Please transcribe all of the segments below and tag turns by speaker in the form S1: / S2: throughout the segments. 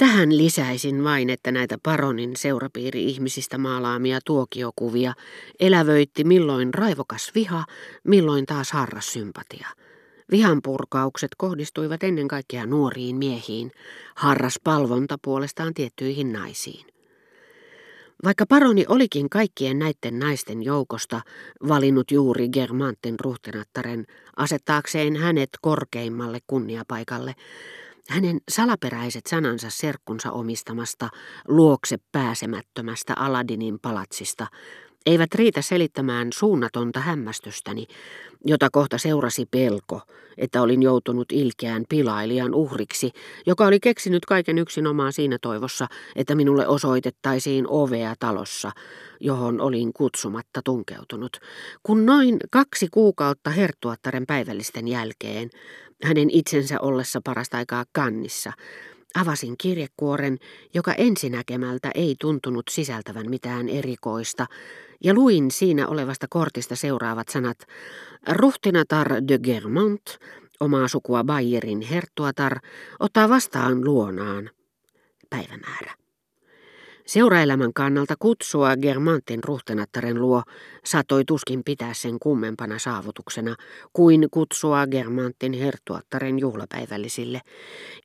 S1: Tähän lisäisin vain, että näitä paronin seurapiiri-ihmisistä maalaamia tuokiokuvia elävöitti milloin raivokas viha, milloin taas harras sympatia. Vihanpurkaukset kohdistuivat ennen kaikkea nuoriin miehiin, harras palvonta puolestaan tiettyihin naisiin. Vaikka paroni olikin kaikkien näiden naisten joukosta valinnut juuri Germantin ruhtinattaren asettaakseen hänet korkeimmalle kunniapaikalle, hänen salaperäiset sanansa serkkunsa omistamasta luokse pääsemättömästä Aladinin palatsista eivät riitä selittämään suunnatonta hämmästystäni, jota kohta seurasi pelko, että olin joutunut ilkeään pilailijan uhriksi, joka oli keksinyt kaiken yksin omaan siinä toivossa, että minulle osoitettaisiin ovea talossa, johon olin kutsumatta tunkeutunut. Kun noin kaksi kuukautta herttuattaren päivällisten jälkeen, hänen itsensä ollessa parasta aikaa kannissa, Avasin kirjekuoren, joka ensinäkemältä ei tuntunut sisältävän mitään erikoista, ja luin siinä olevasta kortista seuraavat sanat. Ruhtinatar de Germont, omaa sukua Bayerin herttuatar, ottaa vastaan luonaan. Päivämäärä. Seuraelämän kannalta kutsua Germantin ruhtenattaren luo saattoi tuskin pitää sen kummempana saavutuksena kuin kutsua Germantin herttuattaren juhlapäivällisille.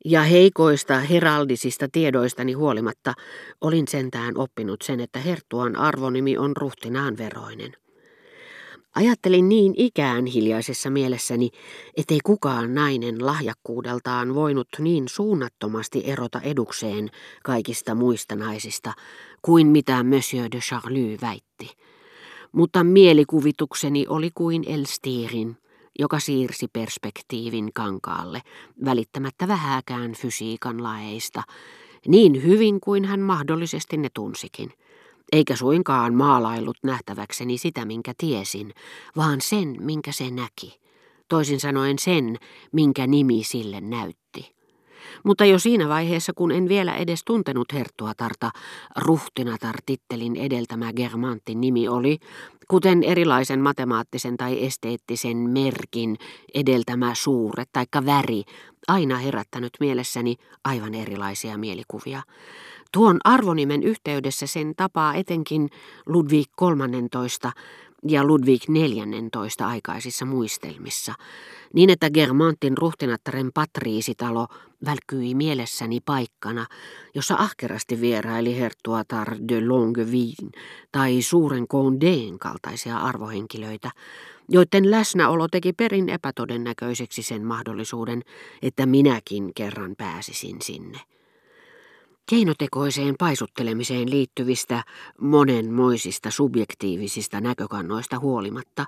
S1: Ja heikoista heraldisista tiedoistani huolimatta olin sentään oppinut sen, että herttuan arvonimi on ruhtinaan veroinen. Ajattelin niin ikään hiljaisessa mielessäni, ettei kukaan nainen lahjakkuudeltaan voinut niin suunnattomasti erota edukseen kaikista muista naisista, kuin mitä Monsieur de Charlie väitti. Mutta mielikuvitukseni oli kuin Elstirin, joka siirsi perspektiivin kankaalle, välittämättä vähäkään fysiikan laeista, niin hyvin kuin hän mahdollisesti ne tunsikin – eikä suinkaan maalailut nähtäväkseni sitä, minkä tiesin, vaan sen, minkä se näki. Toisin sanoen sen, minkä nimi sille näytti. Mutta jo siinä vaiheessa, kun en vielä edes tuntenut Herttuatarta, ruhtinatar-tittelin edeltämä Germantin nimi oli, kuten erilaisen matemaattisen tai esteettisen merkin edeltämä suure taikka väri, aina herättänyt mielessäni aivan erilaisia mielikuvia. Tuon arvonimen yhteydessä sen tapaa etenkin Ludwig 13 ja Ludwig 14 aikaisissa muistelmissa, niin että Germantin ruhtinattaren patriisitalo välkyi mielessäni paikkana, jossa ahkerasti vieraili herttuatar de Longueville tai suuren Condéen kaltaisia arvohenkilöitä, joiden läsnäolo teki perin epätodennäköiseksi sen mahdollisuuden, että minäkin kerran pääsisin sinne. Keinotekoiseen paisuttelemiseen liittyvistä monenmoisista subjektiivisista näkökannoista huolimatta,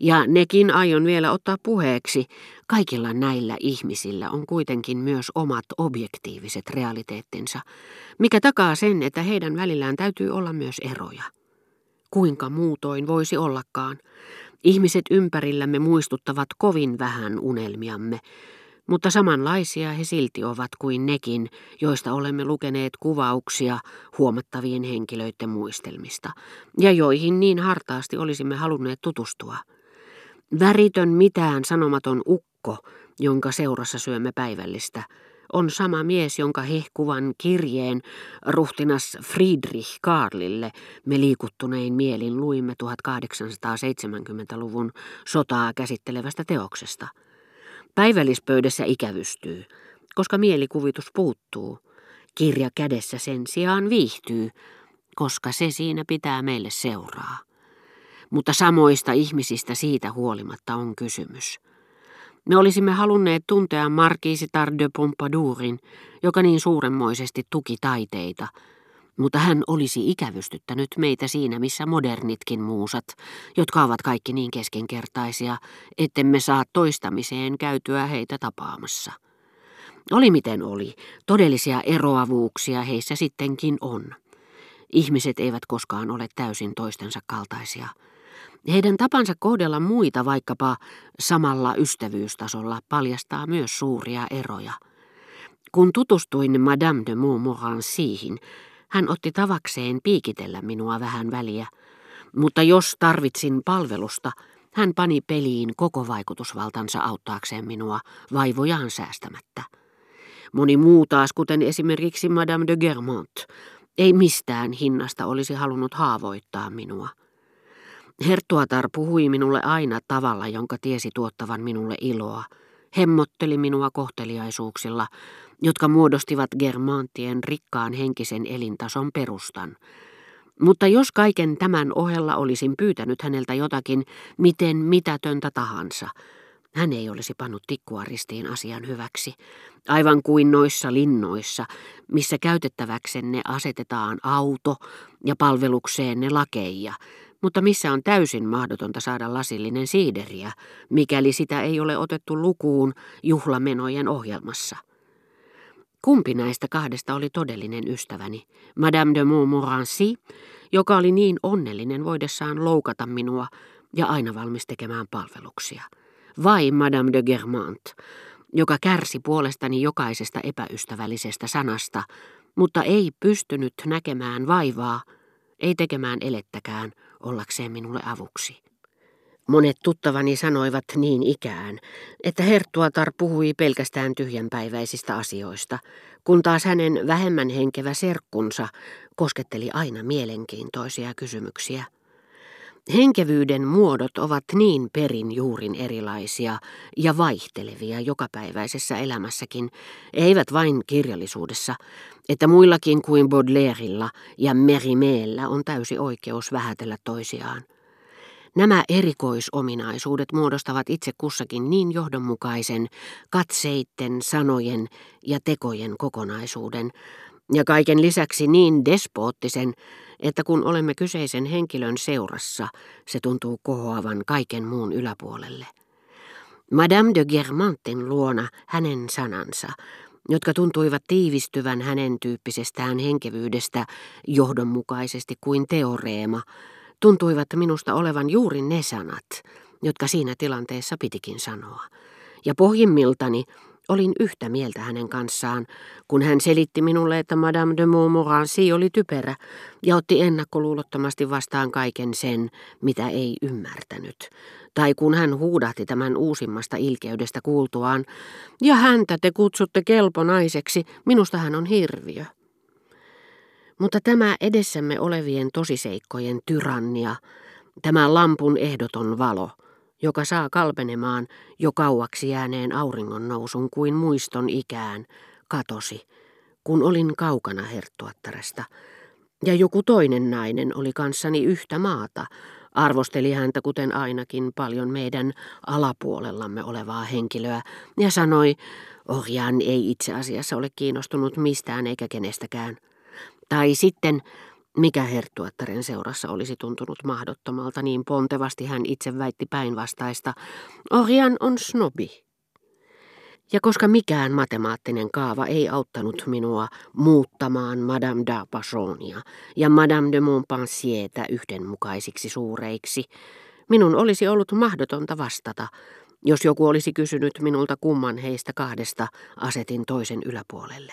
S1: ja nekin aion vielä ottaa puheeksi, kaikilla näillä ihmisillä on kuitenkin myös omat objektiiviset realiteettinsa, mikä takaa sen, että heidän välillään täytyy olla myös eroja. Kuinka muutoin voisi ollakaan? Ihmiset ympärillämme muistuttavat kovin vähän unelmiamme, mutta samanlaisia he silti ovat kuin nekin, joista olemme lukeneet kuvauksia huomattavien henkilöiden muistelmista, ja joihin niin hartaasti olisimme halunneet tutustua. Väritön mitään sanomaton ukko, jonka seurassa syömme päivällistä, on sama mies, jonka hehkuvan kirjeen ruhtinas Friedrich Karlille me liikuttunein mielin luimme 1870-luvun sotaa käsittelevästä teoksesta – Päivällispöydässä ikävystyy, koska mielikuvitus puuttuu. Kirja kädessä sen sijaan viihtyy, koska se siinä pitää meille seuraa. Mutta samoista ihmisistä siitä huolimatta on kysymys. Me olisimme halunneet tuntea Markiisitar de Pompadourin, joka niin suuremmoisesti tuki taiteita – mutta hän olisi ikävystyttänyt meitä siinä, missä modernitkin muusat, jotka ovat kaikki niin keskenkertaisia, ettemme saa toistamiseen käytyä heitä tapaamassa. Oli miten oli, todellisia eroavuuksia heissä sittenkin on. Ihmiset eivät koskaan ole täysin toistensa kaltaisia. Heidän tapansa kohdella muita vaikkapa samalla ystävyystasolla paljastaa myös suuria eroja. Kun tutustuin Madame de Montmorencyin, hän otti tavakseen piikitellä minua vähän väliä, mutta jos tarvitsin palvelusta, hän pani peliin koko vaikutusvaltansa auttaakseen minua vaivojaan säästämättä. Moni muu taas, kuten esimerkiksi Madame de Germont, ei mistään hinnasta olisi halunnut haavoittaa minua. Herttuatar puhui minulle aina tavalla, jonka tiesi tuottavan minulle iloa. Hemmotteli minua kohteliaisuuksilla, jotka muodostivat Germantien rikkaan henkisen elintason perustan. Mutta jos kaiken tämän ohella olisin pyytänyt häneltä jotakin, miten mitätöntä tahansa, hän ei olisi pannut tikkua ristiin asian hyväksi, aivan kuin noissa linnoissa, missä käytettäväksenne asetetaan auto ja palvelukseenne lakeija, mutta missä on täysin mahdotonta saada lasillinen siideriä, mikäli sitä ei ole otettu lukuun juhlamenojen ohjelmassa. Kumpi näistä kahdesta oli todellinen ystäväni? Madame de Montmorency, joka oli niin onnellinen voidessaan loukata minua ja aina valmis tekemään palveluksia. Vai Madame de Germant, joka kärsi puolestani jokaisesta epäystävällisestä sanasta, mutta ei pystynyt näkemään vaivaa, ei tekemään elettäkään ollakseen minulle avuksi. Monet tuttavani sanoivat niin ikään, että Herttuatar puhui pelkästään tyhjänpäiväisistä asioista, kun taas hänen vähemmän henkevä serkkunsa kosketteli aina mielenkiintoisia kysymyksiä. Henkevyyden muodot ovat niin perin juurin erilaisia ja vaihtelevia jokapäiväisessä elämässäkin, eivät vain kirjallisuudessa, että muillakin kuin Baudelaireilla ja Merimeellä on täysi oikeus vähätellä toisiaan. Nämä erikoisominaisuudet muodostavat itse kussakin niin johdonmukaisen katseitten, sanojen ja tekojen kokonaisuuden, ja kaiken lisäksi niin despoottisen, että kun olemme kyseisen henkilön seurassa, se tuntuu kohoavan kaiken muun yläpuolelle. Madame de Germantin luona hänen sanansa, jotka tuntuivat tiivistyvän hänen tyyppisestään henkevyydestä johdonmukaisesti kuin teoreema, tuntuivat minusta olevan juuri ne sanat, jotka siinä tilanteessa pitikin sanoa. Ja pohjimmiltani olin yhtä mieltä hänen kanssaan, kun hän selitti minulle, että Madame de Montmorency oli typerä ja otti ennakkoluulottomasti vastaan kaiken sen, mitä ei ymmärtänyt. Tai kun hän huudahti tämän uusimmasta ilkeydestä kuultuaan, ja häntä te kutsutte kelponaiseksi, minusta hän on hirviö. Mutta tämä edessämme olevien tosiseikkojen tyrannia, tämä lampun ehdoton valo, joka saa kalpenemaan jo kauaksi jääneen auringon nousun kuin muiston ikään, katosi, kun olin kaukana herttuattaresta. Ja joku toinen nainen oli kanssani yhtä maata, arvosteli häntä kuten ainakin paljon meidän alapuolellamme olevaa henkilöä, ja sanoi, Orjan ei itse asiassa ole kiinnostunut mistään eikä kenestäkään. Tai sitten, mikä herttuattaren seurassa olisi tuntunut mahdottomalta, niin pontevasti hän itse väitti päinvastaista. Orjan on snobi. Ja koska mikään matemaattinen kaava ei auttanut minua muuttamaan Madame d'Arpajonia ja Madame de Montpensiertä yhdenmukaisiksi suureiksi, minun olisi ollut mahdotonta vastata, jos joku olisi kysynyt minulta kumman heistä kahdesta asetin toisen yläpuolelle.